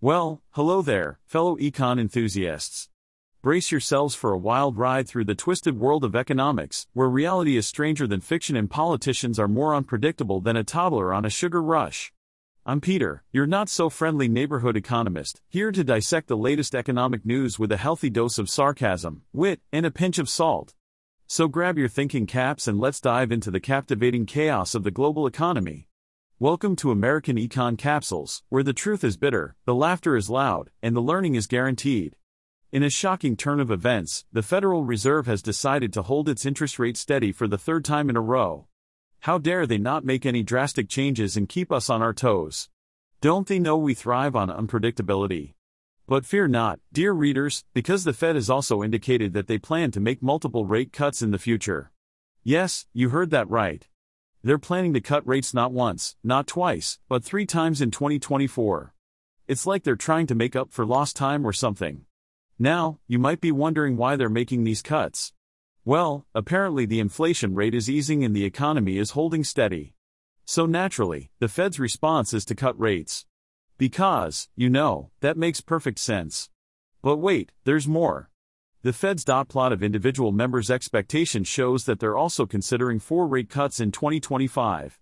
Well, hello there, fellow econ enthusiasts. Brace yourselves for a wild ride through the twisted world of economics, where reality is stranger than fiction and politicians are more unpredictable than a toddler on a sugar rush. I'm Peter, your not so friendly neighborhood economist, here to dissect the latest economic news with a healthy dose of sarcasm, wit, and a pinch of salt. So grab your thinking caps and let's dive into the captivating chaos of the global economy. Welcome to American Econ Capsules, where the truth is bitter, the laughter is loud, and the learning is guaranteed. In a shocking turn of events, the Federal Reserve has decided to hold its interest rate steady for the third time in a row. How dare they not make any drastic changes and keep us on our toes? Don't they know we thrive on unpredictability? But fear not, dear readers, because the Fed has also indicated that they plan to make multiple rate cuts in the future. Yes, you heard that right. They're planning to cut rates not once, not twice, but three times in 2024. It's like they're trying to make up for lost time or something. Now, you might be wondering why they're making these cuts. Well, apparently the inflation rate is easing and the economy is holding steady. So naturally, the Fed's response is to cut rates. Because, you know, that makes perfect sense. But wait, there's more. The Fed's dot plot of individual members' expectations shows that they're also considering four rate cuts in 2025.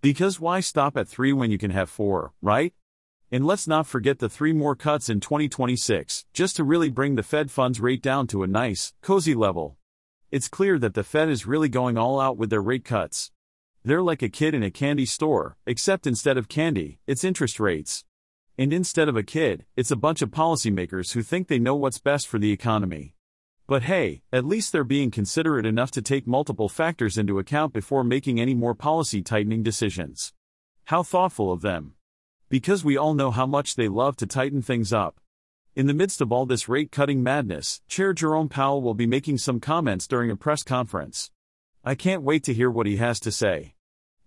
Because why stop at three when you can have four, right? And let's not forget the three more cuts in 2026, just to really bring the Fed funds rate down to a nice, cozy level. It's clear that the Fed is really going all out with their rate cuts. They're like a kid in a candy store, except instead of candy, it's interest rates. And instead of a kid, it's a bunch of policymakers who think they know what's best for the economy. But hey, at least they're being considerate enough to take multiple factors into account before making any more policy tightening decisions. How thoughtful of them. Because we all know how much they love to tighten things up. In the midst of all this rate cutting madness, Chair Jerome Powell will be making some comments during a press conference. I can't wait to hear what he has to say.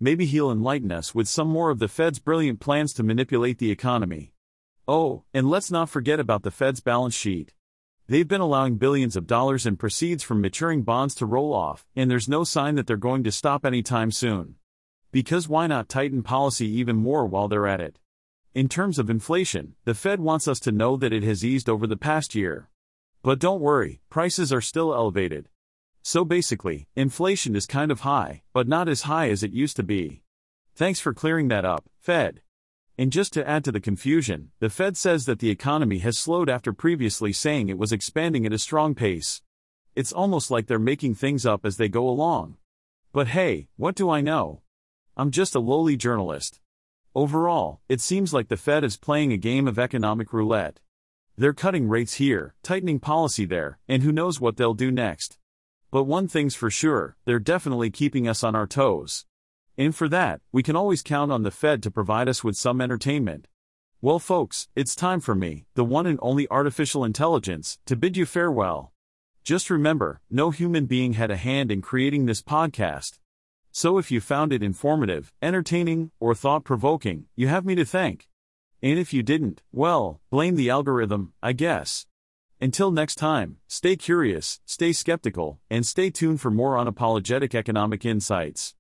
Maybe he'll enlighten us with some more of the Fed's brilliant plans to manipulate the economy. Oh, and let's not forget about the Fed's balance sheet. They've been allowing billions of dollars in proceeds from maturing bonds to roll off, and there's no sign that they're going to stop anytime soon. Because why not tighten policy even more while they're at it? In terms of inflation, the Fed wants us to know that it has eased over the past year. But don't worry, prices are still elevated. So basically, inflation is kind of high, but not as high as it used to be. Thanks for clearing that up, Fed. And just to add to the confusion, the Fed says that the economy has slowed after previously saying it was expanding at a strong pace. It's almost like they're making things up as they go along. But hey, what do I know? I'm just a lowly journalist. Overall, it seems like the Fed is playing a game of economic roulette. They're cutting rates here, tightening policy there, and who knows what they'll do next. But one thing's for sure, they're definitely keeping us on our toes. And for that, we can always count on the Fed to provide us with some entertainment. Well, folks, it's time for me, the one and only artificial intelligence, to bid you farewell. Just remember, no human being had a hand in creating this podcast. So if you found it informative, entertaining, or thought provoking, you have me to thank. And if you didn't, well, blame the algorithm, I guess. Until next time, stay curious, stay skeptical, and stay tuned for more unapologetic economic insights.